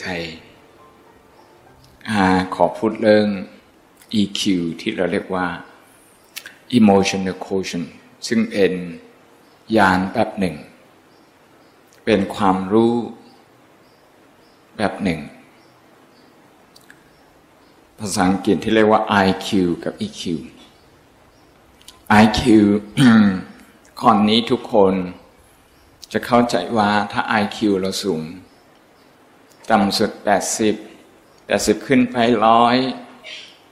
ใจอขอพูดเรื่อง EQ ที่เราเรียกว่า emotional quotient ซึ่งเป็นยานแบบหนึ่ง เป็นความรู้แบบหนึ่ง ภาษาอังกฤษที่เรียกว่า IQ กับ EQ IQ ก่อนนี้ทุกคนจะเข้าใจว่าถ้า IQ เราสูง ต่ำสุดแปดสิบแปดสิบขึ้นไปร้อย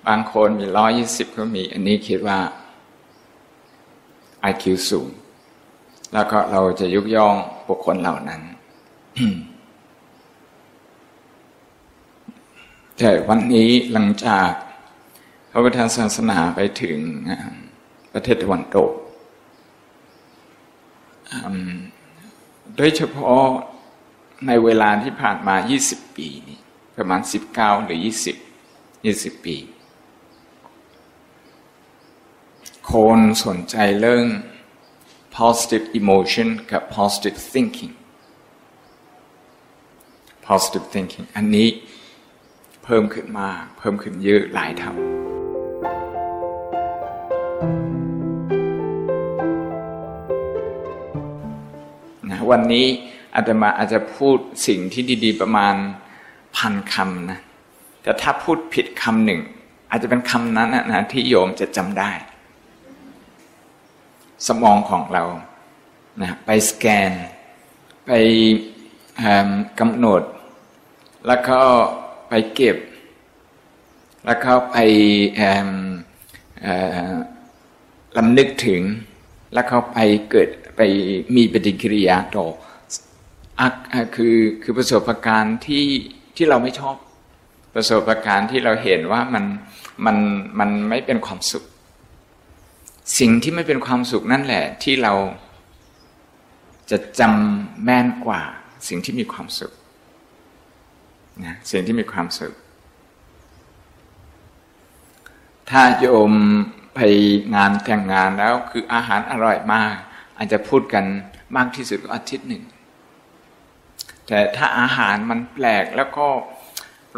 บางคนมีร้อยยี่สิบก็มี อันนี้คิดว่า IQ สูง แล้วก็เราจะยุกย่องบุคคลเหล่านั้น แต่วันนี้หลังจากพระพุทธศาสนาไปถึงประเทศตะวันตกโดยเฉพาะ ในเวลาที่ผ่านมา 20 ปีนี่ประมาณ 19 หรือ 20 20 ปี คนสนใจเรื่อง positive emotion กับ positive thinking positive thinking อันนี้เพิ่มขึ้นมาเพิ่มขึ้นเยอะหลายเท่านะวันนี้ อาตมาอาจจะพูดสิ่งที่ดี ๆ ประมาณพันคำนะแต่ถ้าพูดผิดคำหนึ่ง อาจจะเป็นคำนั้นนะที่โยมจะจำได้ สมองของเรานะไปสแกน ไปกำหนด แล้วก็ไปเก็บ แล้วก็ไปลำนึกถึง แล้วก็ไปเกิดไปมีปฏิกิริยาต่อ อคือคือประสบการณ์ที่ที่เราไม่ชอบ ประสบการณ์ที่เราเห็นว่ามันมันมันไม่เป็นความสุข สิ่งที่ไม่เป็นความสุขนั่นแหละ ที่เราจะจำแม่นกว่า สิ่งที่มีความสุขนะสิ่งที่มีความสุข ถ้าโยมไปงานแต่งงานแล้วคืออาหารอร่อยมาก อาจจะพูดกันมากที่สุดก็อาทิตย์หนึ่ง แต่ถ้าอาหารมันแปลกแล้วก็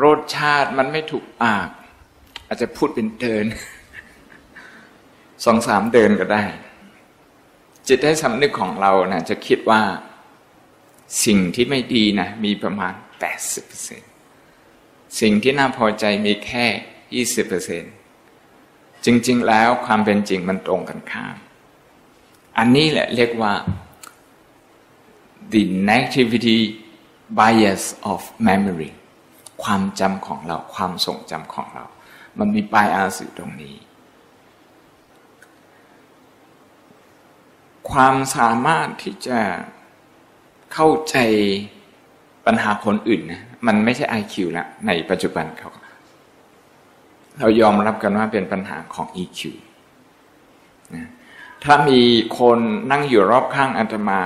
รสชาติมันไม่ถูกปาก อาจจะพูดเป็นเดินสองสามเดินก็ได้ จิตใต้สำนึกของเรานะจะคิดว่าสิ่งที่ไม่ดีนะมีประมาณแปดสิบเปอร์เซ็นสิ่งที่น่าพอใจมีแค่ยี่สิบเปอร์เซ็นจริง ๆ แล้วความเป็นจริงมันตรงกันข้าม อันนี้แหละเรียกว่า the negativity bias of memory ความจำของเราความทรงจำของเรา มันมี bias อยู่ตรงนี้ ความสามารถที่จะเข้าใจปัญหาคนอื่นนะมันไม่ใช่ IQ ละในปัจจุบันเขาเรายอมรับกันว่าเป็นปัญหาของ EQ นะถ้ามีคนนั่งอยู่รอบข้างอาตมา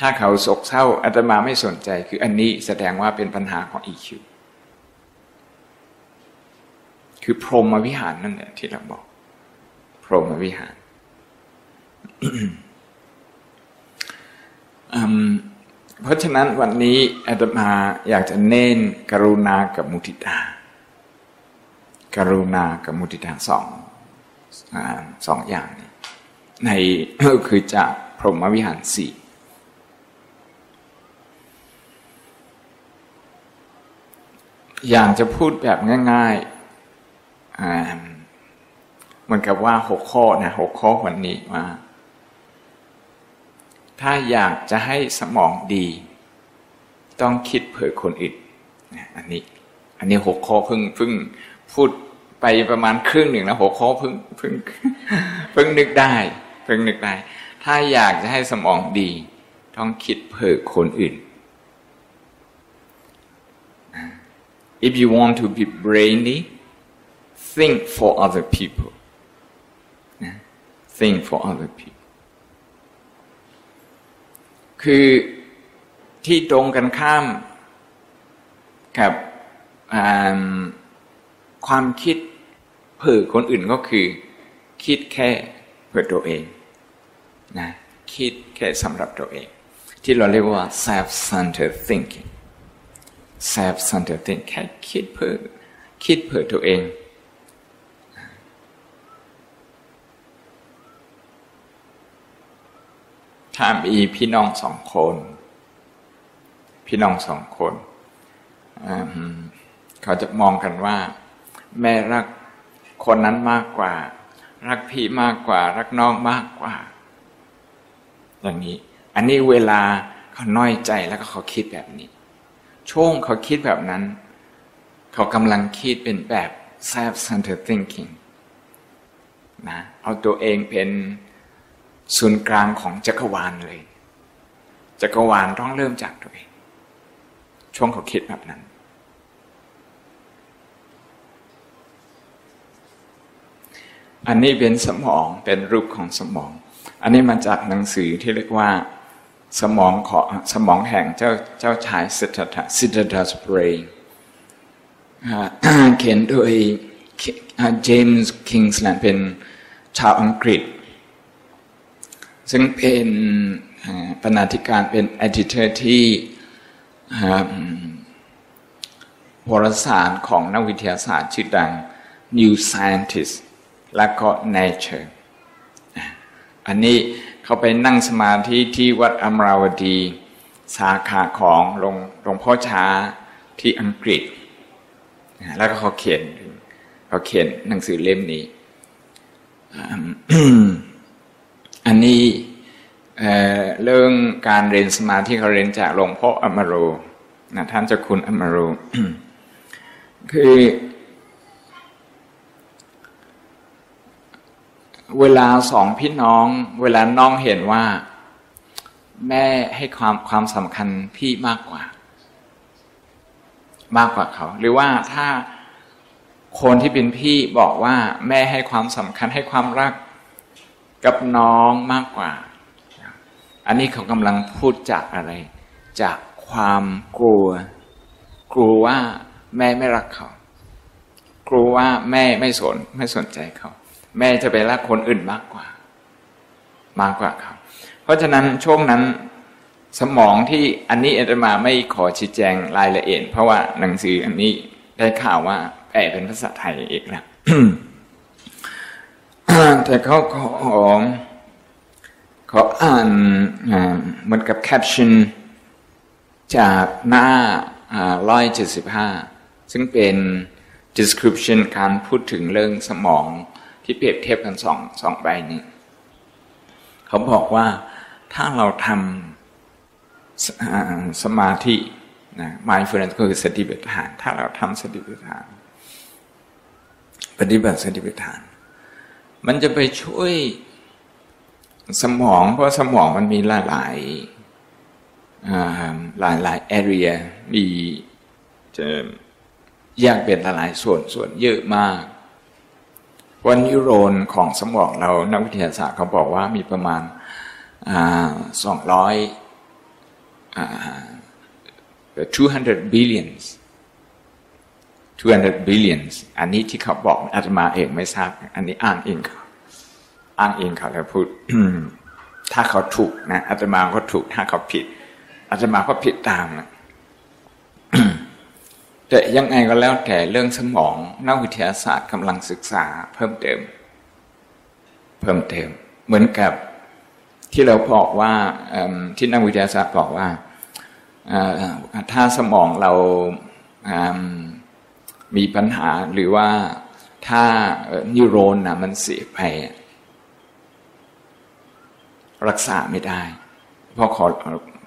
ถ้าเขาโศกเศร้าอาตมาไม่สนใจ คืออันนี้แสดงว่าเป็นปัญหาของ EQ คือพรหมวิหารนั่นแหละที่เราบอก พรหมวิหารเพราะฉะนั้นวันนี้อาตมาอยากจะเน้นกรุณากับมุทิตา กรุณากับมุทิตาสองสองอย่างนี้ในคือจากพรหมวิหารสี่ อย่างจะพูดแบบง่ายๆเหมือนกับว่าหกข้อนะหกข้อวันนี้ว่า ถ้าอยากจะให้สมองดี ต้องคิดเผื่อคนอื่นอันนี้ อันนี้หกข้อพึ่งพึ่งพูดไปประมาณครึ่งหนึ่งแล้วหกข้อพึ่งพึ่งพึ่งนึกได้พึ่งนึกได้ ถ้าอยากจะให้สมองดี ต้องคิดเผื่อคนอื่น if you want to be brainy think for other people think for other people คือที่ตรงกันข้ามกับความคิดเผื่อคนอื่นก็คือ คิดแค่เพื่อตัวเองนะคิดแค่สำหรับตัวเอง ที่เราเรียกว่า self-centered thinking self-centered thinking แค่คิดเพื่อคิดเพื่อตัวเอง ถ้ามีพี่น้องสองคน พี่น้องสองคน เขาจะมองกันว่า แม่รักคนนั้นมากกว่า รักพี่มากกว่า รักน้องมากกว่า อย่างนี้ อันนี้เวลาเขาน้อยใจแล้วก็เขาคิดแบบนี้ ช่วงเขาคิดแบบนั้น เขากำลังคิดเป็นแบบ self-centered thinking นะเอาตัวเองเป็นศูนย์กลางของจักรวาลเลย จักรวาลต้องเริ่มจากตัวเอง ช่วงเขาคิดแบบนั้น อันนี้เป็นสมองเป็นรูปของสมอง อันนี้มาจากหนังสือที่เรียกว่า สมองของสมองแห่งเจ้าเจ้าชายสิทธัตถะ Siddhartha's Brain เขียนโดย James Kingsland เป็นชาวอังกฤษ ซึ่งเป็นบรรณาธิการเป็น editor ที่วารสารของนักวิทยาศาสตร์ชื่อดัง New Scientist และก็ Nature อันนี้ เขาไปนั่งสมาธิที่วัดอมราวดีสาขาของหลวงหลวงพ่อช้าที่อังกฤษ แล้วก็เขาเขียนเขาเขียนหนังสือเล่มนี้ อันนี้เเรื่องการเรียนสมาธิเขาเรียนจากหลวงพ่ออมโรนะท่านเจ้าคุณอมโรคือ เวลาสองพี่น้อง เวลาน้องเห็นว่า แม่ให้ความความสำคัญพี่มากกว่า มากกว่าเขา หรือว่าถ้าคนที่เป็นพี่บอกว่า แม่ให้ความสำคัญให้ความรักกับน้องมากกว่า อันนี้เขากำลังพูดจากอะไร จากความกลัว กลัวว่าแม่ไม่รักเขา กลัวว่าแม่ไม่สนไม่สนใจเขา แม่จะไปรักคนอื่นมากกว่า มากกว่าเขาเพราะฉะนั้นช่วงนั้นสมองที่อันนี้อาตมาไม่ขอชี้แจงรายละเอียด เพราะว่าหนังสืออันนี้ได้ข่าวว่าแปลเป็นภาษาไทยเอีกแล้วแต่เขาขอขออ่านเหมือนกับแคปชั่นจากหน้าร้อยเจ็ดสิบห้าซึ่งเป็น description การพูดถึงเรื่องสมอง ที่เปรียบเทียบกันสองสองใบนี้เขาบอกว่าถ้าเราทำสมาธินะ mindfulness ก็คือสติปัฏฐาน ถ้าเราทำสติปัฏฐาน ปฏิบัติสติปัฏฐาน มันจะไปช่วยสมอง เพราะสมองมันมีหลายหลายหลายหลาย area มีจะแยกเป็นหลายส่วนส่วนเยอะมาก ตัว neuron ของสมองเรานักวิทยาศาสตร์เขาบอกว่ามีประมาณสองร้อย200 billions 200 billions อันนี้ที่เขาบอกอาตมาเองไม่ทราบ อันนี้อ้างเองเขาอ้างเองเขาแล้วพูด ถ้าเขาถูกนะอาตมาก็ถูกถ้าเขาผิดอาตมาก็ผิดตามนะ แต่ยังไงก็แล้วแต่เรื่องสมองนักวิทยาศาสตร์กำลังศึกษาเพิ่มเติม เพิ่มเติม เหมือนกับที่เราบอกว่าที่นักวิทยาศาสตร์บอกว่าถ้าสมองเรามีปัญหาหรือว่าถ้านิวโรนนะมันเสียไปรักษาไม่ได้ เพราะเขา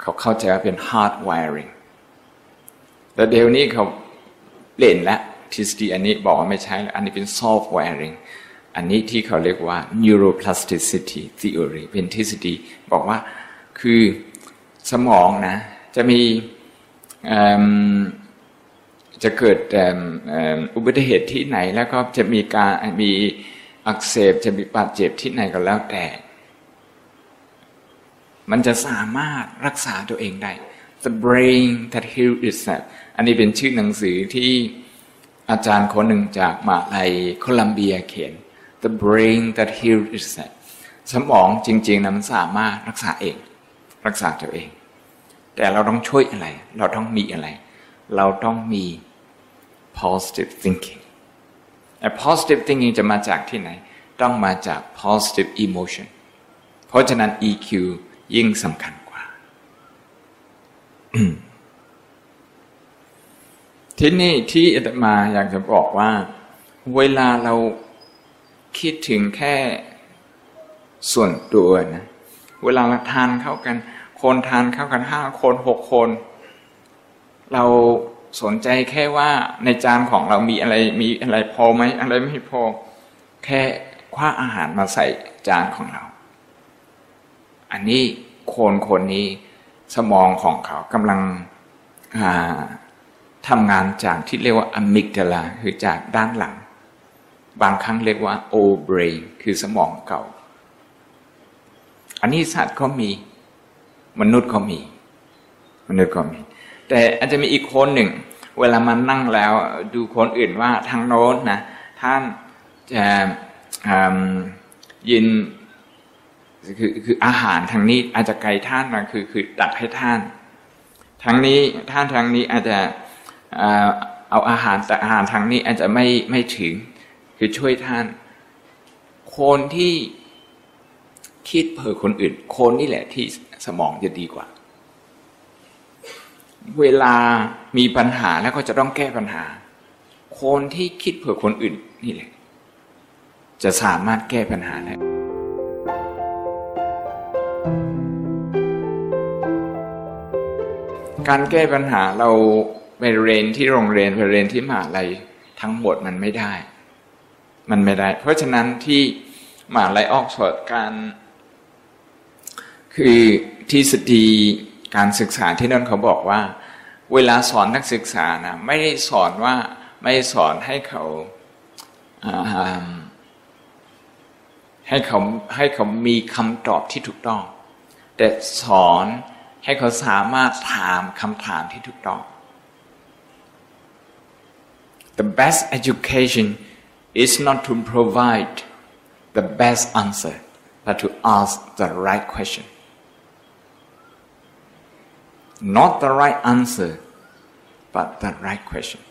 เขาเข้าใจว่าเป็น hard wiring แต่เดี๋ยวนี้เขา เปลี่ยนแล้วทฤษฎีอันนี้บอกว่าไม่ใช่อันนี้เป็น soft wiring อันนี้ที่เขาเรียกว่า neuroplasticity theory เป็นทฤษฎีบอกว่าคือสมองนะ จะมีจะเกิดอุบัติเหตุที่ไหน แล้วก็จะมีการมีอักเสบจะมีบาดเจ็บที่ไหนก็แล้วแต่ มันจะสามารถรักษาตัวเองได้ The brain that heals itself อันนี้เป็นชื่อหนังสือที่อาจารย์คนหนึ่งจากมาลายโคลัมเบียเขียน The brain that heals itself สมองจริงๆนะมันสามารถรักษาเอง รักษาตัวเอง แต่เราต้องช่วยอะไร เราต้องมีอะไร เราต้องมี positive thinking แต่ positive thinking จะมาจากที่ไหน ต้องมาจาก positive emotion เพราะฉะนั้น EQ ยิ่งสำคัญ ที่นี่ที่อาตมาอยากจะบอกว่า เวลาเราคิดถึงแค่ส่วนตัวนะ เวลาเราทานเข้ากัน คนทานเข้ากันห้าคนหกคน เราสนใจแค่ว่าในจานของเรามีอะไรมีอะไรพอไหมอะไรไม่พอ แค่คว้าอาหารมาใส่จานของเรา อันนี้คนคนนี้ สมองของเขากำลังทำงานจากที่เรียกว่าอะมิกดาลาคือจากด้านหลัง บางครั้งเรียกว่าโอเบรนคือสมองเก่า อันนี้สัตว์ก็มีมนุษย์ก็มี มนุษย์ก็มี แต่อาจจะมีอีกคนหนึ่ง เวลามันนั่งแล้ว ดูคนอื่นว่าทางโน้นนะท่านจะยิน คือคืออาหารทางนี้อาจจะไกลท่านมาคือคือตักให้ท่านทางนี้ท่านทางนี้อาจจะเอาอาหารแต่อาหารทางนี้อาจจะไม่ไม่ถึง คือช่วยท่าน คนที่คิดเผื่อคนอื่น คนนี่แหละที่สมองจะดีกว่า เวลามีปัญหาแล้วก็จะต้องแก้ปัญหา คนที่คิดเผื่อคนอื่นนี่แหละ จะสามารถแก้ปัญหาได้ การแก้ปัญหาเราไปเรียนที่โรงเรียนไปเรียนที่มหาลัยทั้งหมดมันไม่ได้ มันไม่ได้ เพราะฉะนั้นที่มหาลัยออกสดการ คือทฤษฎีการศึกษาที่นั่นเขาบอกว่า เวลาสอนนักศึกษานะไม่ได้สอนว่าไม่สอนให้เขาให้เขาให้เขามีคำตอบที่ถูกต้อง แต่สอน ให้เขาสามารถถามคำถามที่ถูกต้อง The best education is not to provide the best answer but to ask the right question not the right answer but the right question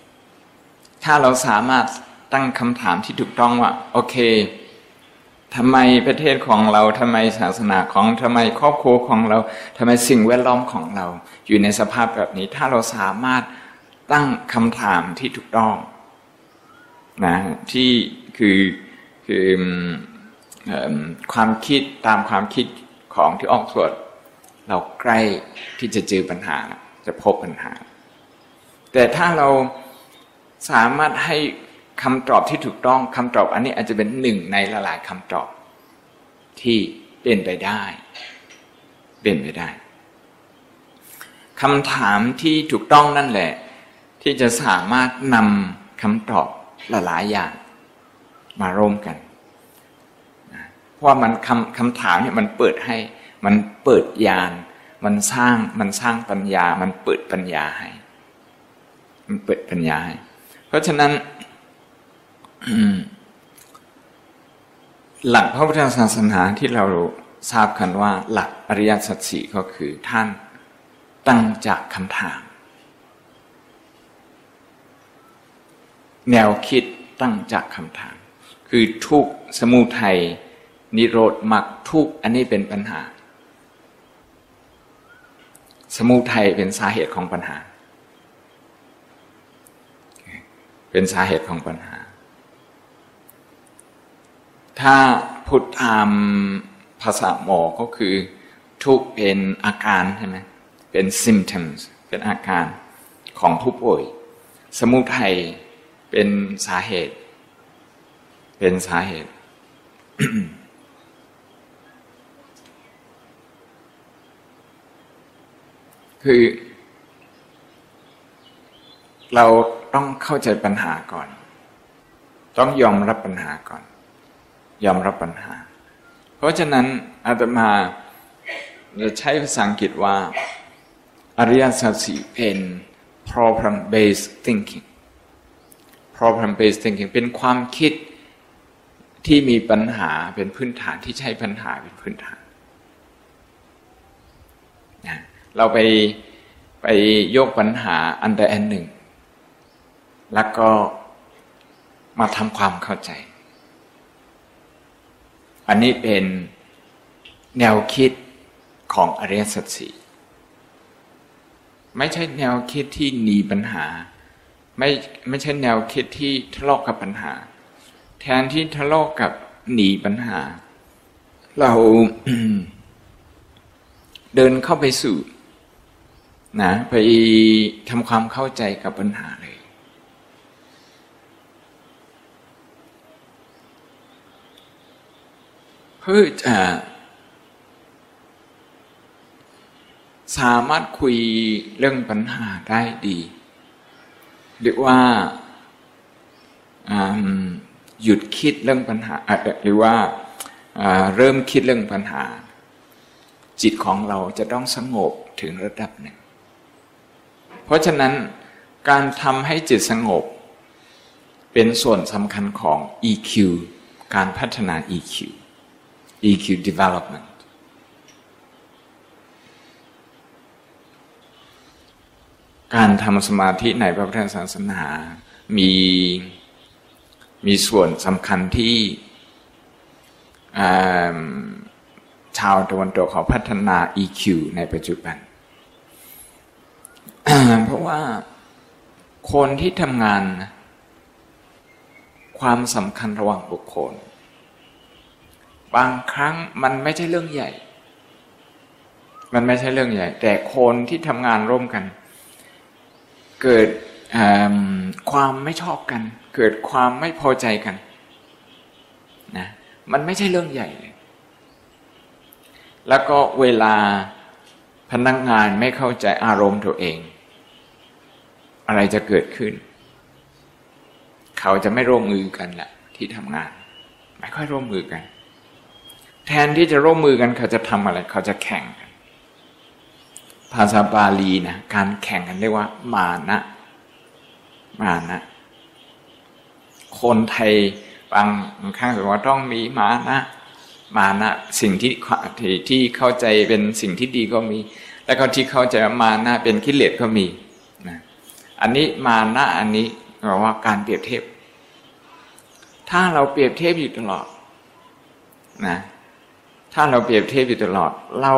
ถ้าเราสามารถตั้งคำถามที่ถูกต้องว่า โอเค ทำไมประเทศของเราทำไมศาสนาของทำไมครอบครัวของเราทำไมสิ่งแวดล้อมของเรา อยู่ในสภาพแบบนี้ ถ้าเราสามารถตั้งคำถามที่ถูกต้องนะที่คือคือความคิดตามความคิดของที่ออกสวดเราใกล้ที่จะเจอปัญหา จะพบปัญหา แต่ถ้าเราสามารถให้ คำตอบที่ถูกต้องคำตอบอันนี้อาจจะเป็นหนึ่งในหลายๆคำตอบที่เป็นไปได้ เป็นไปได้คำถามที่ถูกต้องนั่นแหละ ที่จะสามารถนำคำตอบหลายๆอย่างมาร่วมกันเพราะมันคำคำถามเนี่ยมันเปิดให้ มันเปิดญาณมันสร้างมันสร้างปัญญา มันเปิดปัญญาให้ มันเปิดปัญญาให้ เพราะฉะนั้น หลักพระพุทธศาสนาที่เราทราบกันว่า หลักอริยสัจสี่ก็คือท่านตั้งจากคำถาม แนวคิดตั้งจากคำถาม คือทุกสมุทัยนิโรธมรรคทุกอันนี้เป็นปัญหา สมุทัยเป็นสาเหตุของปัญหา เป็นสาเหตุของปัญหา ถ้าพูดตามภาษาหมอก็คือทุกเป็นอาการใช่ไหมเป็น symptoms เป็นอาการของผู้ป่วย สมุทัยเป็นสาเหตุ เป็นสาเหตุ คือเราต้องเข้าใจปัญหาก่อน ต้องยอมรับปัญหาก่อน ยอมรับปัญหา เพราะฉะนั้นอาตมาจะใช้ภาษาอังกฤษว่าอริยสัจสี่เป็น problem based thinking problem based thinking เป็นความคิดที่มีปัญหาเป็นพื้นฐานที่ใช้ปัญหาเป็นพื้นฐานนะเราไปไปยกปัญหาอันใดอันหนึ่ง แล้วก็มาทำความเข้าใจ อันนี้เป็นแนวคิดของอริยสัจสี่ไม่ใช่แนวคิดที่หนีปัญหา ไม่ไม่ใช่แนวคิดที่ทะเลาะกับปัญหา แทนที่ทะเลาะกับหนีปัญหา เราเดินเข้าไปสู่นะไปทำความเข้าใจกับปัญหา เพื่อจะสามารถคุยเรื่องปัญหาได้ดี หรือว่าหยุดคิดเรื่องปัญหาหรือว่าเริ่มคิดเรื่องปัญหา จิตของเราจะต้องสงบถึงระดับหนึ่ง เพราะฉะนั้นการทำให้จิตสงบ เป็นส่วนสำคัญของ EQ การพัฒนา EQ EQ development การทำสมาธิในพระพุทธศาสนา มีมีส่วนสำคัญที่ชาวตะวันตกเขาพัฒนา EQ ในปัจจุบัน เพราะว่าคนที่ทำงานความสำคัญระหว่างบุคคล บางครั้งมันไม่ใช่เรื่องใหญ่ มันไม่ใช่เรื่องใหญ่ แต่คนที่ทำงานร่วมกัน เกิดความไม่ชอบกัน เกิดความไม่พอใจกันนะมันไม่ใช่เรื่องใหญ่เลยแล้วก็เวลาพนักงงานไม่เข้าใจอารมณ์ตัวเอง อะไรจะเกิดขึ้น เขาจะไม่ร่วมมือกันแหละที่ทำงาน ไม่ค่อยร่วมมือกัน แทนที่จะร่วมมือกันเขาจะทำอะไร เขาจะแข่งกัน ภาษาบาลีนะการแข่งกันเรียกว่า มานะ มานะ คนไทยบางครั้งบอกว่าต้องมีมานะ มานะ สิ่งที่ที่เข้าใจเป็นสิ่งที่ดีก็มี แล้วก็ที่เข้าใจมานะเป็นกิเลสก็มีนะอันนี้มานะอันนี้แปลว่าการเปรียบเทียบ ถ้าเราเปรียบเทียบอยู่ตลอดนะ ถ้าเราเปรียบเทียบอยู่ตลอดเรา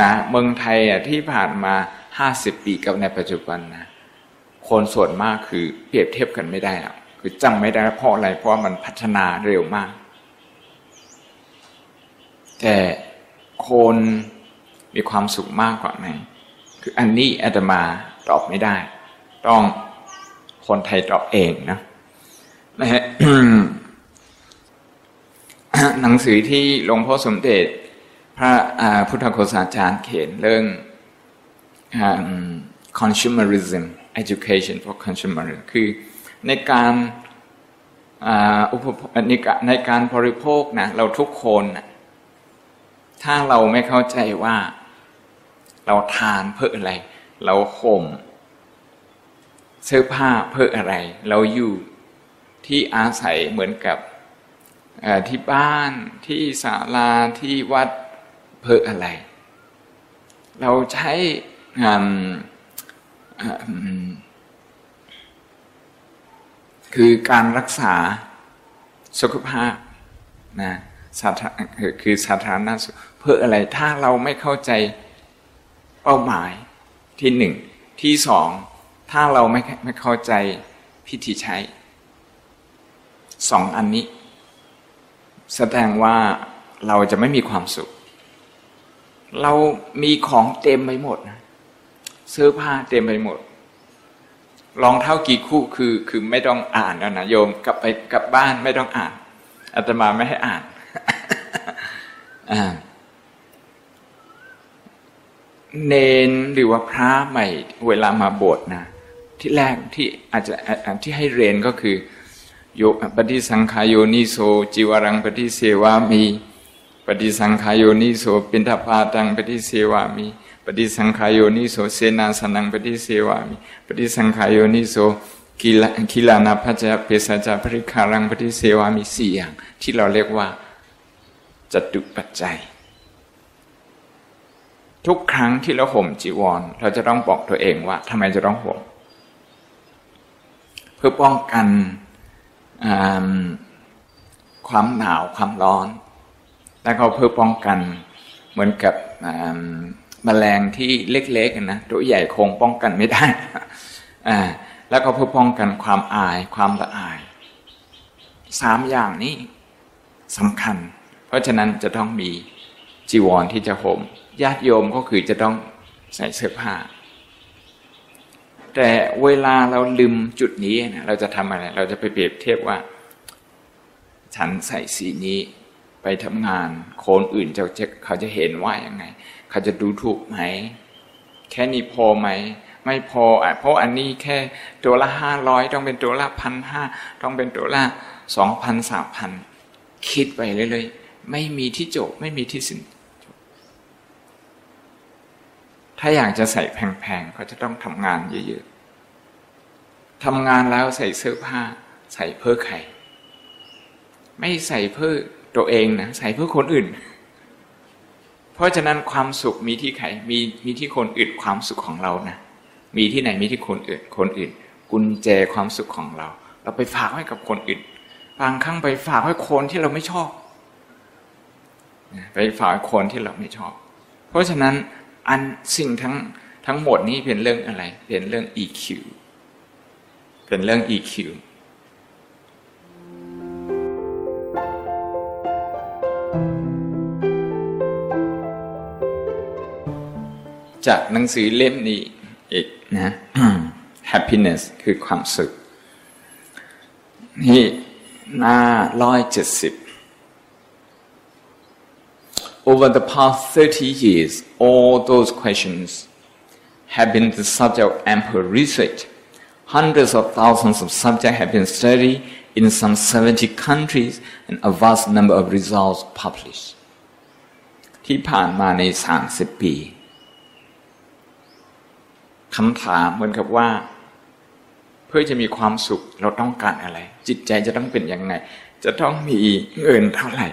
นะเมืองไทยอะที่ผ่านมาห้าสิบปีกับในปัจจุบันนะคนส่วนมากคือเปรียบเทียบกันไม่ได้หรอกคือจำไม่ได้เพราะอะไรเพราะมันพัฒนาเร็วมาก แต่คนมีความสุขมากกว่าไหนคืออันนี้อาตมาตอบไม่ได้ ต้องคนไทยตอบเองนะนะฮะ หนังสือที่หลวงพ่อสมเด็จ พระพุทธโฆษาจารย์เขียนเรื่อง consumerism education for consumerism คือในการอุปในการบริโภคนะเราทุกคนนะถ้าเราไม่เข้าใจว่าเราทานเพื่ออะไร เราห่มเสื้อผ้าเพื่ออะไร เราอยู่ที่อาศัยเหมือนกับ ที่บ้านที่ศาลาที่วัดเพื่ออะไร เราใช้คือการรักษาสุขภาพนะสาธาคือสาธารณสุขเพื่ออะไรถ้าเราไม่เข้าใจเป้าหมายที่หนึ่งที่สองถ้าเราไม่ไม่เข้าใจพิธีใช้สองอันนี้ แสดงว่าเราจะไม่มีความสุข เรามีของเต็มไปหมดนะเสื้อผ้าเต็มไปหมดรองเท้ากี่คู่คือคือไม่ต้องอ่านแล้วนะโยมกลับไปกลับบ้านไม่ต้องอ่านอาตมาไม่ให้อ่านเนนหรือว่าพระใหม่ เวลามาบวชนะ ที่แรกที่อาจจะที่ให้เรียนก็คือ โยปฏิสังขายโยนิโสจิวรังปฏิเสวามี ปฏิสังขายโยนิโสปินทปาตังปฏิเสวามี ปฏิสังขายโยนิโสเสนาสนังปฏิเสวามี ปฏิสังขายโยนิโสกิลากิลานาพัจเปสัจาปริคารังปฏิเสวามีสี่อย่าง ที่เราเรียกว่าจตุปัจจัย ทุกครั้งที่เราห่มจีวร เราจะต้องบอกตัวเองว่าทำไมจะต้องห่มเพื่อป้องกัน ความหนาวความร้อน แล้วก็เพื่อป้องกันเหมือนกับมแมลงที่เล็กๆนะตัวใหญ่คงป้องกันไม่ได้แล้วก็เพื่อป้องกันความอายความละอายสามอย่างนี้สำคัญ เพราะฉะนั้นจะต้องมีจีวรที่จะห่มญาติโยมก็คือจะต้องใส่เสื้อผ้า แต่เวลาเราลืมจุดนี้นะเราจะทำอะไร เราจะไปเปรียบเทียบว่า ฉันใส่สีนี้ไปทำงาน คนอื่นจะเขาจะเห็นว่ายังไง เขาจะดูถูกไหม แค่นี้พอไหม ไม่พออะเพราะอันนี้แค่ตัวละห้าร้อยต้องเป็นตัวละพันห้าต้องเป็นตัวละสองพันสามพันคิดไปเรื่อยๆไม่มีที่จบไม่มีที่สิ้น ถ้าอยากจะใส่แพงๆ ก็จะต้องทำงานเยอะๆทำงานแล้วใส่เสื้อผ้า ใส่เพื่อใคร ไม่ใส่เพื่อตัวเองนะใส่เพื่อคนอื่น เพราะฉะนั้นความสุขมีที่ใครมีมีที่คนอื่นความสุขของเรานะมีที่ไหนมีที่คนอื่น คนอื่น กุญแจความสุขของเรา เราไปฝากไว้กับคนอื่นบางครั้งไปฝากไว้คนที่เราไม่ชอบไปฝากคนที่เราไม่ชอบ เพราะฉะนั้น อันสิ่งทั้งทั้งหมดนี้เป็นเรื่องอะไร เป็นเรื่อง EQ เป็นเรื่อง EQ จากหนังสือเล่มนี้อีกนะ happiness คือความสุขนี่หน้าร้อยเจ็ดสิบ Over the past 30 years, all those questions have been the subject of ample research. Hundreds of thousands of subjects have been studied in some 70 countries and a vast number of results published. ที่ผ่านมาใน 30 ปีคำถามเหมือนกับว่า เพื่อจะมีความสุขเราต้องการอะไร จิตใจจะต้องเป็นยังไง จะต้องมีเงินเท่าไหร่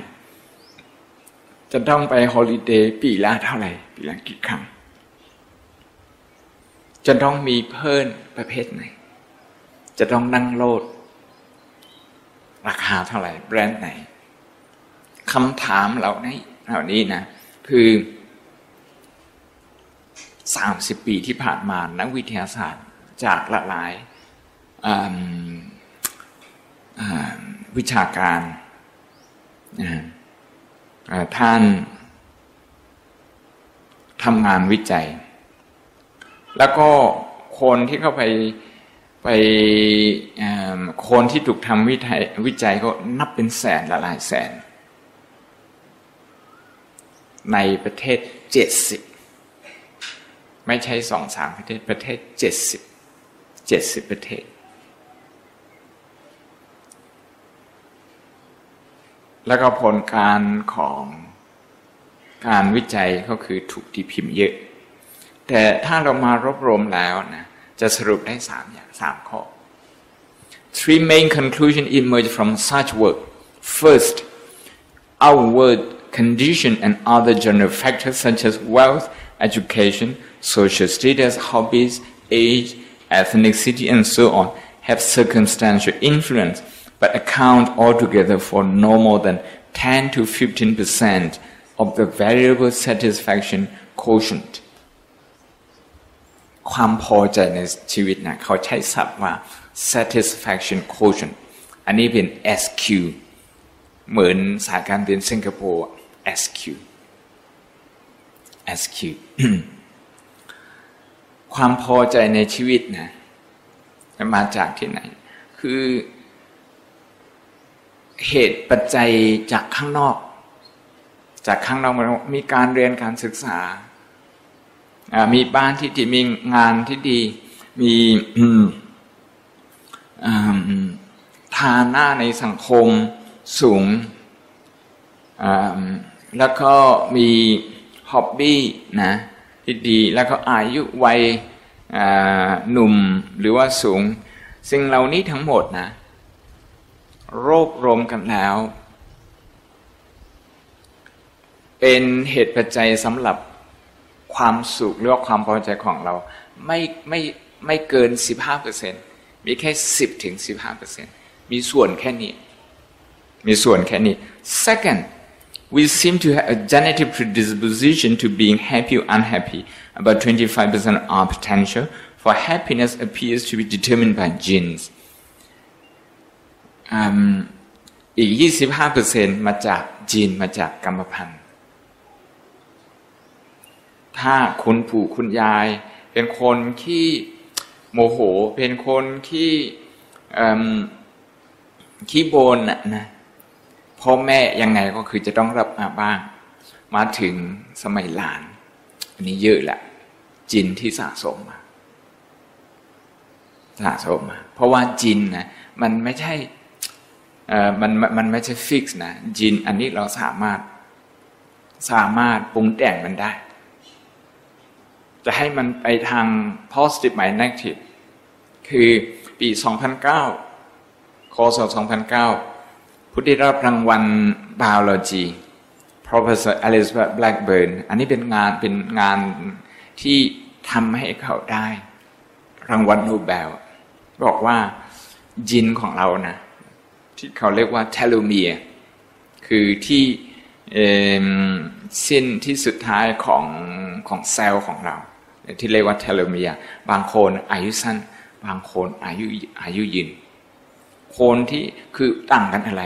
จะต้องไปฮอลิเดย์ปีละเท่าไหร่ ปีละกี่ครั้ง จะต้องมีเพิ่นประเภทไหน จะต้องนั่งโลด ราคาเท่าไหร่ แบรนด์ไหนคำถามเหล่านี้เหล่านี้นะ คือสามสิบปีที่ผ่านมานักวิทยาศาสตร์จากหลากหลายวิชาการนะ ท่านทำงานวิจัย แล้วก็คนที่เข้าไปไปคนที่ถูกทำวิจัยวิจัยก็นับเป็นแสนละหลายแสน ในประเทศเจ็ดสิบไม่ใช่สองสามประเทศประเทศเจ็ดสิบเจ็ดสิบประเทศ แล้วก็ผลการของการวิจัยก็คือถูกตีพิมพ์เยอะ แต่ถ้าเรามารวบรวมแล้วนะจะสรุปได้สามอย่างสามข้อ Three main conclusions emerge from such work. First, outward condition and other general factors such as wealth, education, social status, hobbies, age, ethnicity, and so on have circumstantial influence but account altogether for no more than 10 to 15 percent of the variable satisfaction quotient ความพอใจในชีวิตนะเขาใช้ศัพท์ว่า satisfaction quotient อันนี้เป็น SQ เหมือนสายการบินสิงคโปร์ SQ as cute ความพอใจในชีวิตนะมาจากที่ไหน คือ เหตุปัจจัยจากข้างนอก จากข้างนอกมันมีการเรียนการศึกษา มีบ้านที่ดีมีงานที่ดี มีฐานะในสังคมสูง แล้วก็มีฮ็อบบี้นะที่ดี แล้วก็อายุวัยหนุ่มหรือว่าสูง สิ่งเหล่านี้ทั้งหมดนะ รวบรวมกันแล้ว เป็นเหตุปัจจัยสำหรับความสุขหรือว่าความพอใจของเรา ไม่ไม่ไม่เกิน 15%มีแค่ 10ถึง15%มีส่วนแค่นี้ มีส่วนแค่นี้ second we seem to have a genetic predisposition to being happy or unhappy about 25% of our potential for happiness appears to be determined by genes อีก 25%มาจากจีนมาจากกรรมพันธุ์ ถ้าคุณปู่คุณยาย เป็นคนที่โมโห เป็นคนที่ขี้โบนนะนะพ่อแม่ยังไงก็คือจะต้องรับมาบ้าง มาถึงสมัยหลาน อันนี้เยอะแหละจินที่สะสมมาสะสมมาเพราะว่าจินนะมันไม่ใช่ มันมันไม่ใช่ฟิกซ์นะจินอันนี้เราสามารถสามารถปรุงแต่งมันได้ จะให้มันไปทาง positive หมาย negative คือปี 2009คศ2009 ผู้ได้รับรางวัล biology professor Alice Blackburn อันนี้เป็นงานเป็นงานที่ทำให้เขาได้ รางวัลโนเบลบอกว่าจินของเรานะ ที่เขาเรียกว่า telomere คือที่สิ้นที่สุดท้ายของของเซลล์ของเรา ที่เรียกว่า telomere บางคนอายุสั้น บางคนอายุอายุยืน คนที่คือต่างกันอะไร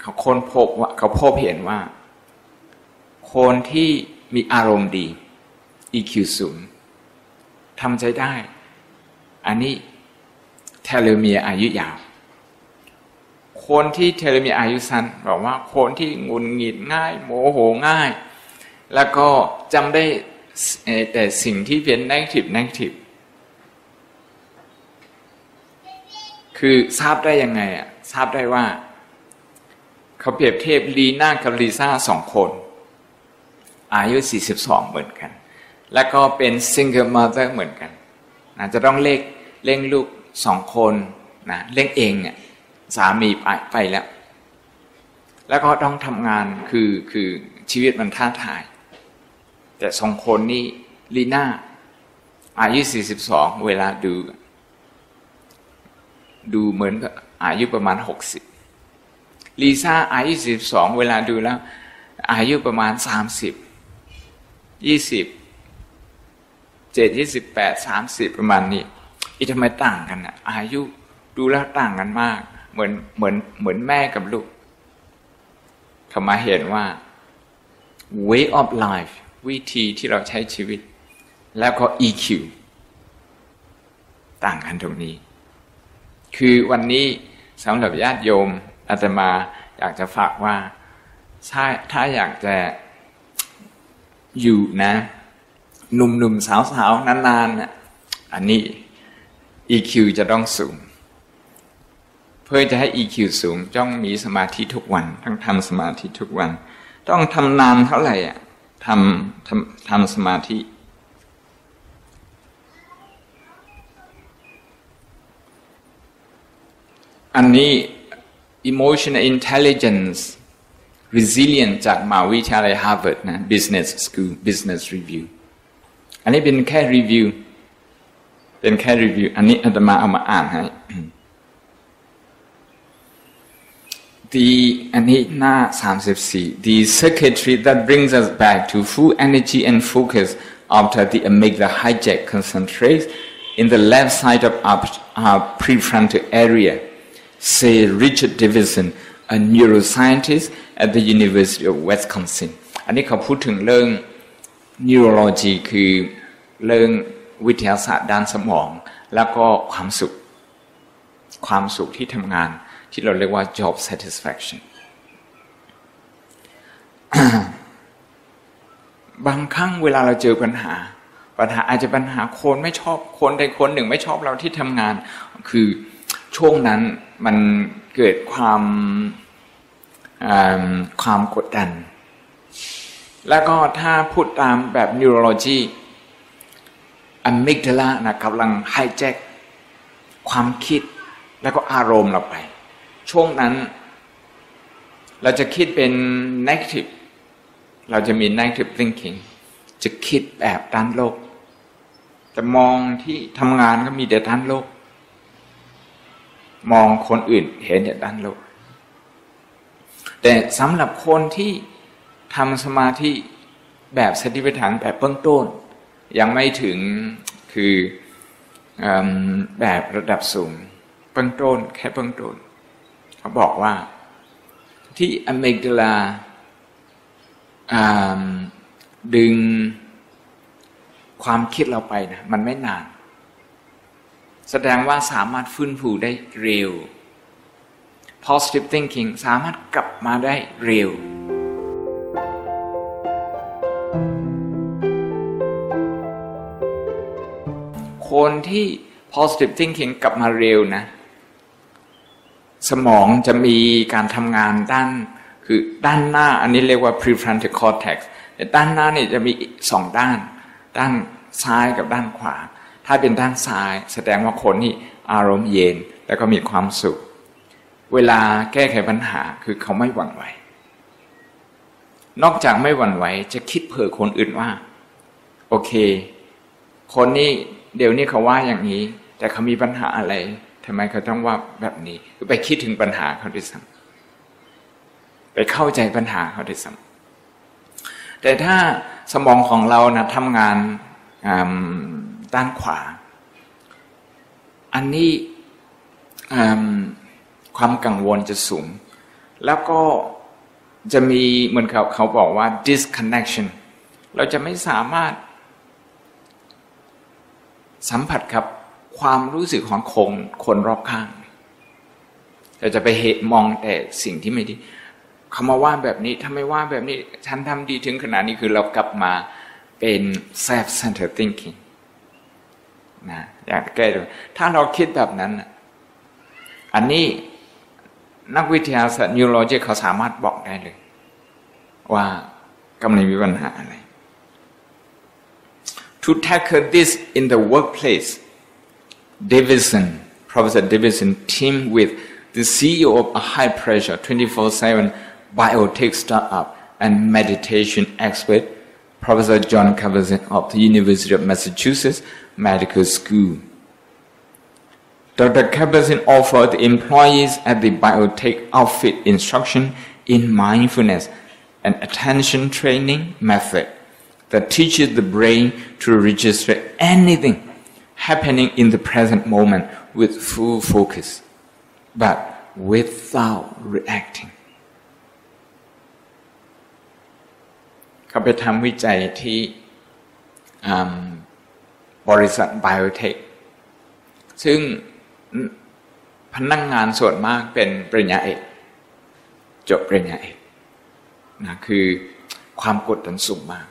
เขาคนพบว่าเขาพบเห็นว่า คนที่มีอารมณ์ดี EQ สูงทำใจได้ อันนี้เทโลเมียอายุยาว คนที่เทเลมีอายุสั้นบอกว่าคนที่งุนหงิดง่าย โมโหง่าย แล้วก็จำได้แต่สิ่งที่เป็น negative negative คือทราบได้ยังไงอะทราบได้ว่า เขาเปรียบเทียบลีน่ากับลีซ่าสองคน อายุ 42 เหมือนกัน แล้วก็เป็นซิงเกิลมาเตอร์เหมือนกันนะจะต้องเล็กเล่งลูกสองคนนะเล่งเองเนี่ย สามีไปไปแล้ว แล้วก็ต้องทำงานคือคือชีวิตมันท้าทาย แต่สองคนนี้ลีน่าอายุสี่สิบสองเวลาดู ดูเหมือนอายุประมาณหกสิบลีซ่าอายุสิบสองเวลาดูแล้ว อายุประมาณสามสิบยี่สิบเจ็ดยี่สิบแปดสามสิบประมาณนี้อีทำไมต่างกันอะอายุดูแล้วต่างกันมาก เหมือนเหมือนเหมือนแม่กับลูกเขามาเห็นว่า way of life วิธีที่เราใช้ชีวิต แล้วก็ EQ ต่างกันตรงนี้ คือวันนี้สำหรับญาติโยมอาตมาอยากจะฝากว่า ถ้าถ้าอยากจะอยู่นะหนุ่มๆสาวๆนานๆนะอันนี้ EQ จะต้องสูง เพื่อจะให้ EQ สูงต้องมีสมาธิทุกวัน ต้องทำสมาธิทุกวัน ต้องทำนานเท่าไหร่อะทำทำทำสมาธิ อันนี้ emotional intelligence resilient จากมหาวิทยาลัย Harvard นะ business school business review อันนี้เป็นแค่รีวิว เป็นแค่รีวิว อันนี้อาตมาเอามาอ่านให้ the and na the circuitry that brings us back to full energy and focus after the amygdala hijack concentrates in the left side of our, our prefrontal area, say Richard Davidson, a neuroscientist at the University of Wisconsin. อันนี้เขาพูดถึงเรื่อง neurology คือเรื่องวิทยาศาสตร์ด้านสมอง แล้วก็ความสุข ความสุขที่ทำงาน ที่เราเรียกว่า job satisfaction บางครั้งเวลาเราเจอปัญหา ปัญหาอาจจะปัญหาคนไม่ชอบคนใดคนหนึ่งไม่ชอบเราที่ทำงาน คือช่วงนั้นมันเกิดความความกดดัน แล้วก็ถ้าพูดตามแบบ neurology อะมิกดาลานะกำลังไฮแจ็คความคิดแล้วก็อารมณ์เราไป ช่วงนั้น เราจะคิดเป็น negative เราจะมี negative thinking จะคิดแบบด้านโลกจะมองที่ทำงานก็มีแต่ด้านโลกมองคนอื่นเห็นแต่ด้านโลกแต่สำหรับคนที่ทำสมาธิแบบสติปัฏฐานแบบเบื้องต้น ยังไม่ถึงคืออแบบระดับสูงเบื้องต้นแค่เบื้องต้น เขาบอกว่า ที่อเมกดาดึงความคิดเราไปนะมันไม่นาน แสดงว่าสามารถฟื้นฟูได้เร็ว positive thinking สามารถกลับมาได้เร็วคนที่ positive thinking กลับมาเร็วนะ สมองจะมีการทำงานด้านคือด้านหน้าอันนี้เรียกว่า prefrontal cortex แต่ด้านหน้านี่จะมีสองด้าน ด้านซ้ายกับด้านขวา ถ้าเป็นด้านซ้ายแสดงว่าคนนี่อารมณ์เย็นแล้วก็มีความสุข เวลาแก้ไขปัญหาคือเขาไม่หวั่นไหว นอกจากไม่หวั่นไหวจะคิดเผื่อคนอื่นว่า โอเค คนนี้เดี๋ยวนี้เขาว่าอย่างนี้ แต่เขามีปัญหาอะไร ทำไมเขาต้องว่าแบบนี้คือไปคิดถึงปัญหาเขาด้วยซ้ำไปเข้าใจปัญหาเขาด้วยซ้ำแต่ถ้าสมองของเรานะทำงานด้านขวา อันนี้ความกังวลจะสูง แล้วก็จะมีเหมือนเขาเขาบอกว่า disconnection เราจะไม่สามารถสัมผัสกับ ความรู้สึกของคนคนรอบข้างเราจะไปเหตุมองแต่สิ่งที่ไม่ดีเขามาว่าแบบนี้ทำไมว่าแบบนี้ ฉันทำดีถึงขนาดนี้คือเรากลับมาเป็น self centered thinking นะอยากแก้ดูถ้าเราคิดแบบนั้น อันนี้นักวิทยาศาสตร์ neurology เขาสามารถบอกได้เลย ว่ากำลังมีปัญหาอะไร To tackle this in the workplace Davidson Professor Davidson teamed with the CEO of a high pressure 24/7 biotech startup and meditation expert, Professor John Cavazin of the University of Massachusetts Medical School. Dr. Cabazin offered employees at the biotech outfit instruction in mindfulness and attention training method that teaches the brain to register anything happening in the present moment with full focus, but without reacting. เขาไปทำวิจัยที่บริษัทไบโอเทค ซึ่งพนักงงานส่วนมากเป็นปริญญาเอก จบปริญญาเอกนะคือความกดดันสูงมาก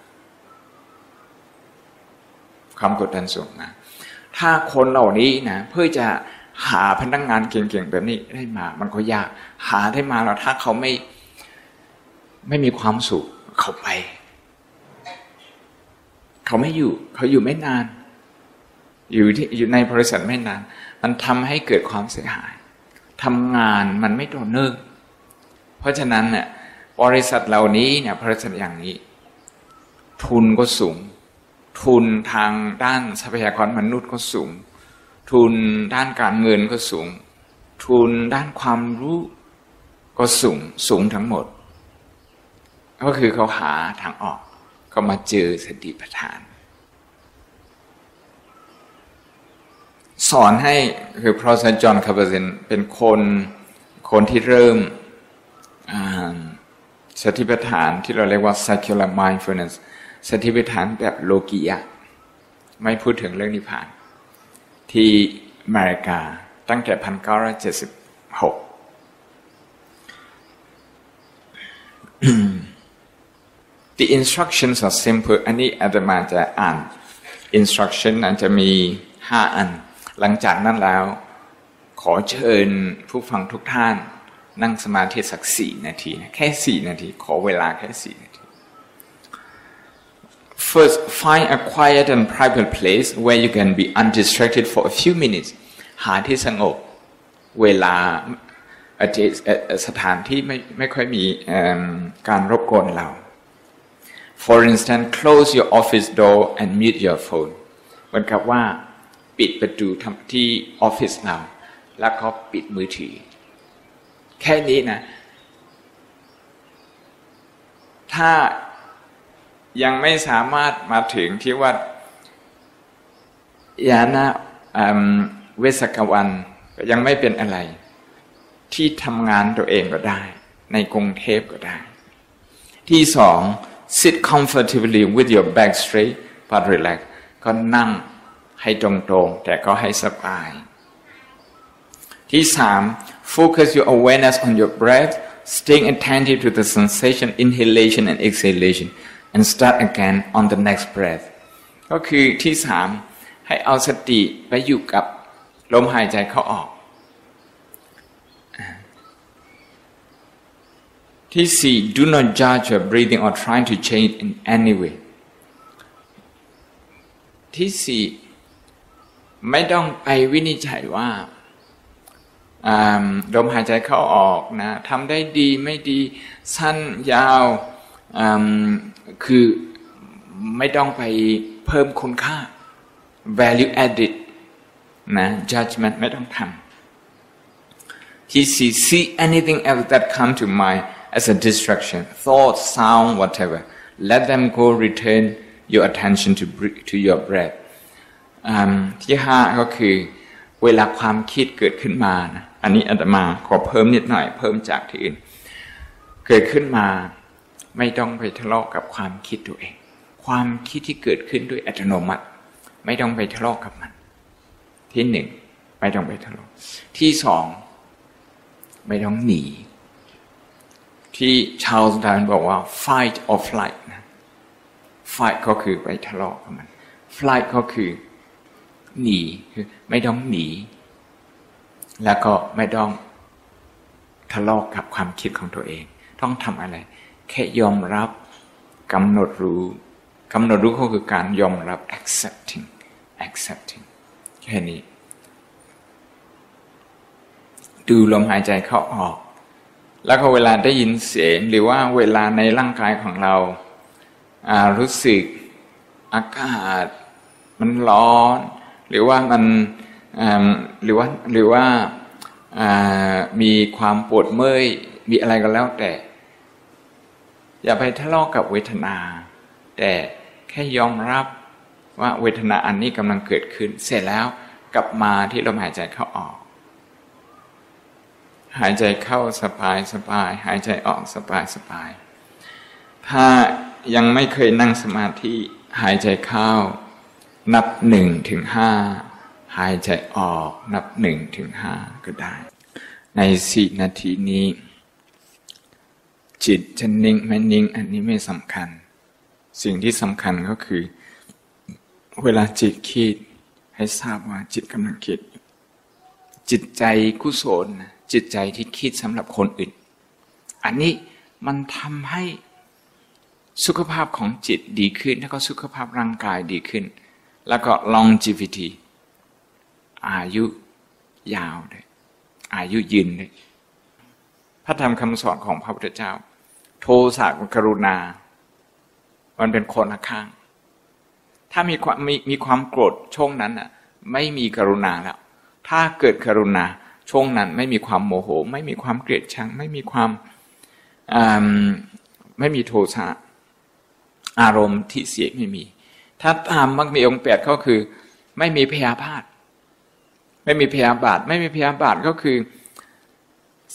ความกดดันสูงมาก ถ้าคนเหล่านี้นะเพื่อจะหาพนักงงานเก่งๆแบบนี้ได้มา มันก็ยาก หาได้มาแล้วถ้าเขาไม่ ไม่มีความสุขเขาไป เขาไม่อยู่ เขาอยู่ไม่นาน อยู่ที่อยู่ในบริษัทไม่นาน มันทำให้เกิดความเสียหายทำงานมันไม่ต่อเนื่องเพราะฉะนั้นเนี่ยบริษัทเหล่านี้เนี่ยบริษัทอย่างนี้ ทุนก็สูง ทุนทางด้านทรัพยากรมนุษย์ก็สูง ทุนด้านการเงินก็สูง ทุนด้านความรู้ก็สูงสูงทั้งหมด ก็คือเขาหาทางออกก็มาเจอสติปัฏฐาน สอนให้คือพระสันจอห์นคาร์เบนเป็นคนคนที่เริ่มสติปัฏฐานที่เราเรียกว่า secular mindfulness สติปัฏฐานแบบโลกียะ ไม่พูดถึงเรื่องนิพพาน ที่อเมริกาตั้งแต่พันเก้าร้อยเจ็ดสิบหก The instructions are simple อันนี้อาตมาจะอ่าน instruction อาจจะมีห้าอัน หลังจากนั้นแล้ว ขอเชิญผู้ฟังทุกท่าน นั่งสมาธิสักสี่นาที แค่สี่นาที ขอเวลาแค่สี่นาที First, find a quiet and private place where you can be undistracted for a few minutes. หาที่สงบ เวลาสถานที่ไม่ไม่ค่อยมีการรบกวนเรา For instance close your office door and mute your phone เหมือนกับว่า ปิดประตูที่ออฟฟิศเรา แล้วก็ปิดมือถือ แค่นี้นะ ถ้า ยังไม่สามารถมาถึงที่ว่ายานะเวสกวันยังไม่เป็นอะไร ที่ทำงานตัวเองก็ได้ ในกรุงเทพก็ได้ ที่สอง sit comfortably with your back straight but relax ก็นั่งให้ตรงๆ แต่ก็ให้สบาย ที่สาม focus your awareness on your breath staying attentive to the sensation inhalation and exhalation and start again on the next breath ก็คือที่สามให้เอาสติไปอยู่กับลมหายใจเข้าออก ที่สี่ do not judge your breathing or try to change in any way ที่สี่ไม่ต้องไปวินิจฉัยว่าลมหายใจเข้าออกนะทำได้ดีไม่ดีสั้นยาว คือไม่ต้องไปเพิ่มคุณค่า value added นะ judgment ไม่ต้องทำที่สี่ see anything else that come to mind as a distraction thought sound whatever let them go return your attention to to your breath ที่ห้าก็คือเวลาความคิดเกิดขึ้นมานะอันนี้อาตมาขอเพิ่มนิดหน่อย เพิ่มจากที่อื่น เกิดขึ้นมา ไม่ต้องไปทะเลาะกับความคิดตัวเอง ความคิดที่เกิดขึ้นด้วยอัตโนมัติ ไม่ต้องไปทะเลาะกับมัน ที่หนึ่งไม่ต้องไปทะเลาะที่สองไม่ต้องหนี ที่ชาลส์ดานบอกว่า fight or flight นะ fight ก็คือไปทะเลาะกับมัน flight ก็คือหนีคือไม่ต้องหนี แล้วก็ไม่ต้องทะเลาะกับความคิดของตัวเอง ต้องทำอะไร แค่ยอมรับกำหนดรู้กำหนดรู้ก็คือการยอมรับ accepting accepting แค่นี้ ดูลมหายใจเข้าออก แล้วก็เวลาได้ยินเสียงหรือว่าเวลาในร่างกายของเราารู้สึกอากาศ มันร้อน หรือว่ามันหรือว่าหรือว่ามีความปวดเมื่อยมีอะไรก็แล้วแต่ อย่าไปทะเลาะกกับเวทนา แต่แค่ยอมรับว่าเวทนาอันนี้กำลังเกิดขึ้น เสร็จแล้วกลับมาที่ลมหายใจเข้าออก หายใจเข้าสบายสบาย หายใจออกสบายสบาย ถ้ายังไม่เคยนั่งสมาธิหายใจเข้า นับหนึ่งถึงห้าหายใจออกนับหนึ่งถึงห้าก็ได้ ในสี่นาทีนี้ จิตจะนิ่งไม่นิ่ง อันนี้ไม่สำคัญ สิ่งที่สำคัญก็คือ เวลาจิตคิด ให้ทราบว่าจิตกำลังคิด จิตใจกุศลจิตใจที่คิดสำหรับคนอื่น อันนี้มันทำให้สุขภาพของจิตดีขึ้น แล้วก็สุขภาพร่างกายดีขึ้น แล้วก็ longevity อายุยาวเลยอายุยืนเลย พระธรรมคำสอนของพระพุทธเจ้า โทสะกับกรุณา มันเป็นคนละข้าง ถ้ามีความมีมีความโกรธช่วงนั้นอะ ไม่มีกรุณาแล้ว ถ้าเกิดกรุณาช่วงนั้นไม่มีความโมโห ไม่มีความเกลียดชัง ไม่มีความไม่มีโทสะอารมณ์ที่เสียไม่มี ถ้าตามมรรคมีองค์แปดก็คือ ไม่มีพยาบาท ไม่มีพยาบาท ไม่มีพยาบาทก็คือ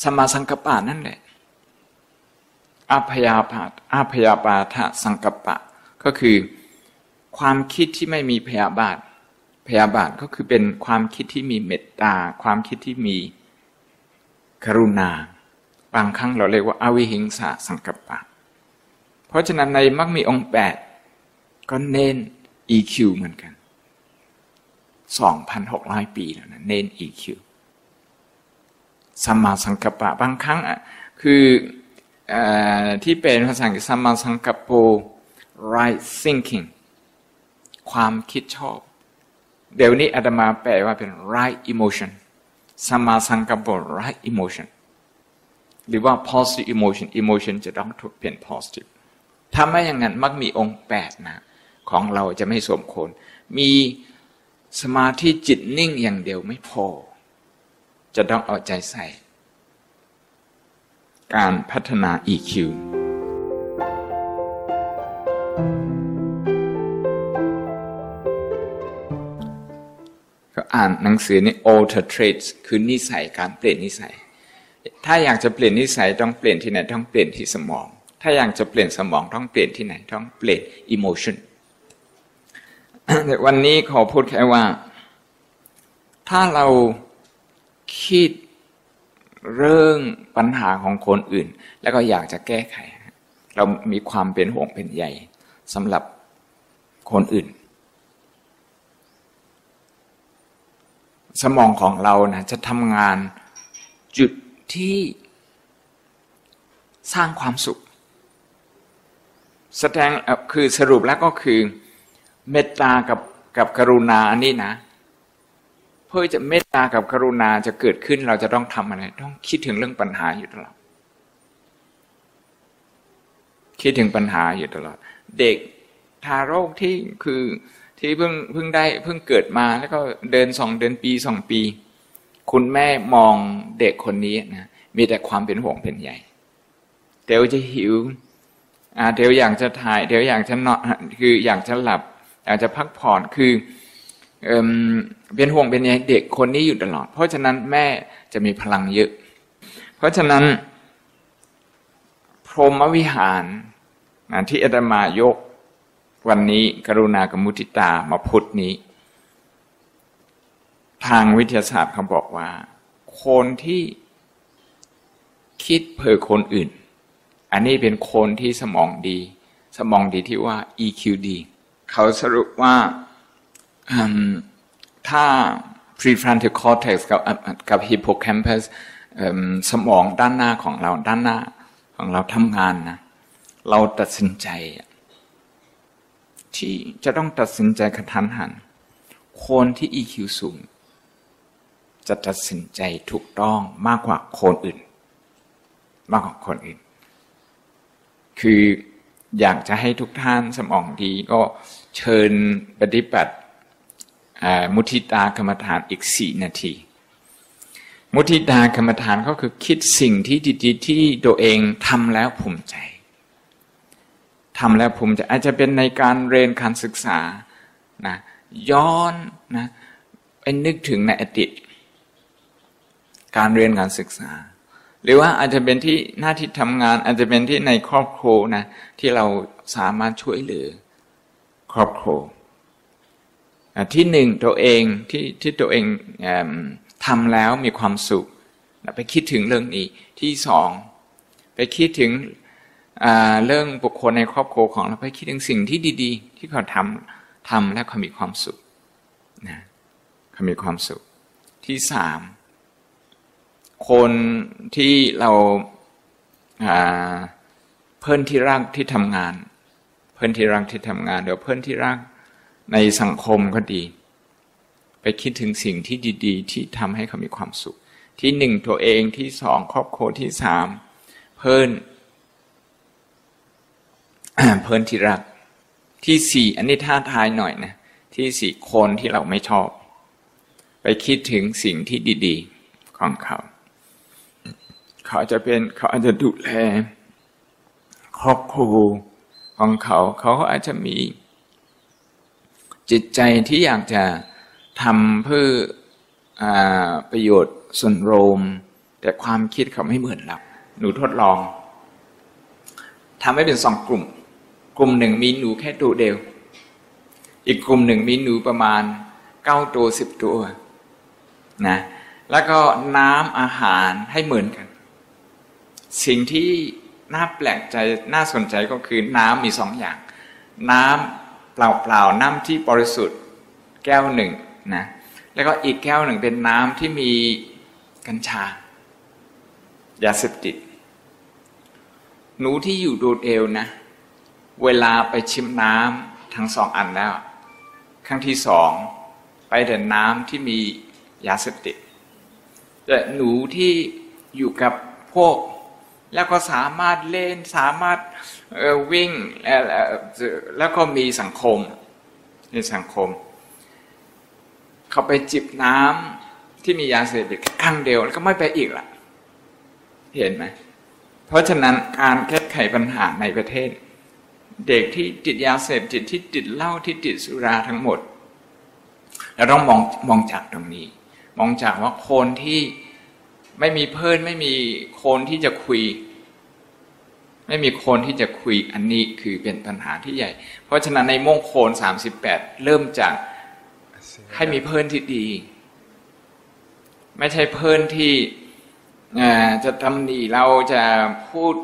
สมาสังกปะนั่นแหละอาพยาบาทอาพยาบาทะสังกปะ ก็คือความคิดที่ไม่มีพยาบาท พยาบาทก็คือเป็นความคิดที่มีเมตตา ความคิดที่มีกรุณา บางครั้งเราเรียกว่าอาวิหิงสาสังกปปะเพราะฉะนั้นในมักมีองค์แปดก็เน้น EQ เหมือนกัน 2,600 ปีแล้วนะ เน้น EQ สัมมาสังกัปปะบางครั้งคืออที่เป็นภาษาอังกฤษสัมมาสังกัปโป right thinking ความคิดชอบ เดี๋ยวนี้อาตมาแปลว่าเป็น right emotion สัมมาสังกัปโป right emotion หรือว่า positive emotion emotion จะต้องถูกเปลี่ยน positive ถ้าไม่อย่างนั้นมักมีองค์แปดนะของเราจะไม่สมควรมีสมาธิจิตนิ่งอย่างเดียวไม่พอ จะต้องเอาใจใส่ การพัฒนา EQ ก็อ่านหนังสือนี่ alter traits คือนิสัยการเปลี่ยนนิสัย ถ้าอยากจะเปลี่ยนนิสัยต้องเปลี่ยนที่ไหนต้องเปลี่ยนที่สมอง ถ้าอยากจะเปลี่ยนสมองต้องเปลี่ยนที่ไหนต้องเปลี่ยน emotion วันนี้ขอพูดแค่ว่า ถ้าเรา คิดเรื่องปัญหาของคนอื่น แล้วก็อยากจะแก้ไข เรามีความเป็นห่วงเป็นใยสำหรับคนอื่น สมองของเรานะจะทำงานจุดที่สร้างความสุข แสดงคือสรุปแล้วก็คือเมตตากับกับกรุณานนี้นะ เพื่อจะเมตตากับกรุณาจะเกิดขึ้นเราจะต้องทำอะไร ต้องคิดถึงเรื่องปัญหาอยู่ตลอดคิดถึงปัญหาอยู่ตลอด เด็กทารกที่คือที่เพิ่งเพิ่งได้เพิ่งเกิดมาแล้วก็เดินสองเดินปีสองปี คุณแม่มองเด็กคนนี้นะมีแต่ความเป็นห่วงเป็นใยเดี๋ยวจะหิวเดี๋ยวอยากจะถ่ายเดี๋ยวอยากจะนอนคืออยากจะหลับอยาจจะพักผ่อนคือ เป็นห่วงเป็นใยเด็กคนนี้อยู่ตลอด เพราะฉะนั้นแม่จะมีพลังเยอะ เพราะฉะนั้น พรหมวิหารที่อาตมายกวันนี้กรุณากมุติตามาพุทธนี้ ทางวิทยาศาสตร์เขาบอกว่า คนที่คิดเพื่อคนอื่น อันนี้เป็นคนที่สมองดี สมองดีที่ว่า EQ ดี เขาสรุปว่า ถ้า prefrontal cortex กับกับ hippocampus สมองด้านหน้าของเราด้านหน้าของเราทำงานนะ เราตัดสินใจ ที่จะต้องตัดสินใจกระทันหัน คนที่ EQ สูง จะตัดสินใจถูกต้องมากกว่าคนอื่น มากกว่าคนอื่น คืออยากจะให้ทุกท่านสมองดีก็เชิญปฏิบัติ มุทิตากรรมฐานอีกสี่นาที มุทิตากรรมฐานก็คือคิดสิ่งที่ดีๆที่ตัวเองทำแล้วภูมิใจทำแล้วภูมิใจอาจจะเป็นในการเรียนการศึกษานะย้อนนะไปนึกถึงในอดีตการเรียนการศึกษา หรือว่าอาจจะเป็นที่หน้าที่ทำงาน อาจจะเป็นที่ในครอบครัวนะที่เราสามารถช่วยเหลือครอบครัว ที่หนึ่งตัวเองที่ที่ตัวเองทำแล้วมีความสุข ไปคิดถึงเรื่องนี้ที่สองไปคิดถึงเรื่องบุคคลในครอบครัวของเราไปคิดถึงสิ่งที่ดี ๆ ที่เขาทำทำแล้วเขามีความสุขนะเขามีความสุข ที่สามคนที่เราเพื่อนที่รักที่ทำงาน เพื่อนที่รักที่ทำงานหรือเพื่อนที่รัก ในสังคมก็ดี ไปคิดถึงสิ่งที่ดีๆ ที่ทำให้เขามีความสุข ที่หนึ่งตัวเองที่สองครอบครัวที่สามเพื่อนเพื่อนที่รัก ที่สี่อันนี้ท้าทายหน่อยนะที่สี่คนที่เราไม่ชอบ ไปคิดถึงสิ่งที่ดีๆ ของเขา เขาจะเป็นเขาอาจจะดูแลครอบครัวของเขา เขาอาจจะมี จิตใจที่อยากจะทำเพื่ออประโยชน์ส่วนรวมแต่ความคิดเขาไม่เหมือนเราหนูทดลองทำให้เป็นสองกลุ่ม กลุ่มหนึ่งมีหนูแค่ตัวเดียว อีกกลุ่มหนึ่งมีหนูประมาณเก้าตัวสิบตัวนะแล้วก็น้ำอาหารให้เหมือนกัน สิ่งที่น่าแปลกใจน่าสนใจก็คือน้ำมีสองอย่าง น้ำ เปล่าๆน้ำที่บริสุทธิ์แก้วหนึ่งนะแล้วก็อีกแก้วหนึ่งเป็นน้ำที่มีกัญชายาเสพติดหนูที่อยู่โดดเอวนะ เวลาไปชิมน้ำทั้งสองอันแล้ว ครั้งที่สองไปแต่น้ำที่มียาเสพติดแต่หนูที่อยู่กับพวก แล้วก็สามารถเล่นสามารถวิ่งแล้วก็มีสังคมในสังคม เขาไปจิบน้ำที่มียาเสพติดครั้งเดียวแล้วก็ไม่ไปอีกละเห็นไหมเพราะฉะนั้นการแก้ไขปัญหาในประเทศ เด็กที่ติดยาเสพติดที่ติดเหล้าที่ติดสุราทั้งหมดเราต้องมองมองจากตรงนี้ มองจากว่าคนที่ ไม่มีเพื่อนไม่มีคนที่จะคุย ไม่มีคนที่จะคุยอันนี้คือเป็นปัญหาที่ใหญ่ เพราะฉะนั้นในมงคลสามสิบแปดเริ่มจากให้มีเพื่อนที่ดี ไม่ใช่เพื่อนที่จะทำดีเราจะพูด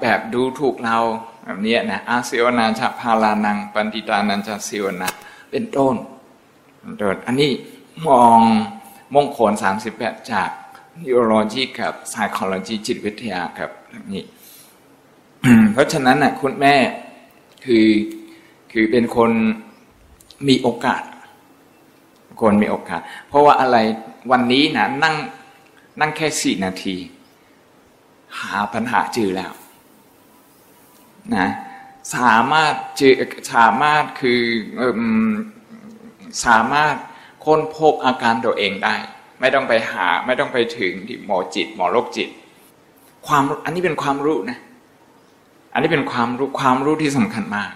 แบบดูถูกเราแบบนี้นะอาเซวนาชาพาลานัง ปันติตานันชาเซวนาเป็นต้นต้น อันนี้มองมงคลสามสิบแปดจาก นิโรโลจีกับไซคลโลจีจิตวิทยาครับนี่เพราะฉะนั้นนะคุณแม่คือคือเป็นคนมีโอกาส คนมีโอกาส เพราะว่าอะไรวันนี้นะนั่งนั่งแค่สี่นาที หาปัญหาเจอแล้วนะสามารถเจอสามารถคือสามารถค้นพบอาการตัวเองได้ ไม่ต้องไปหา ไม่ต้องไปถึงที่หมอจิต หมอโรคจิต ความอันนี้เป็นความรู้นะ อันนี้เป็นความรู้ความรู้ที่สำคัญมาก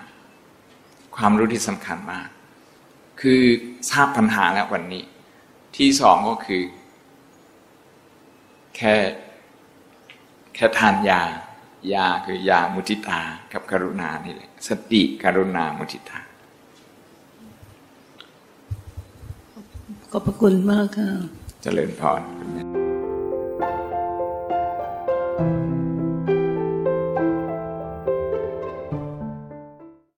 ความรู้ที่สำคัญมาก คือทราบปัญหาแล้ววันนี้ ที่สองก็คือ แค่แค่ทานยา ยาคือยามุทิตากับกรุณานี่แหละสติกรุณามุทิตาขอบพระคุณมากค่ะ จเจริญพร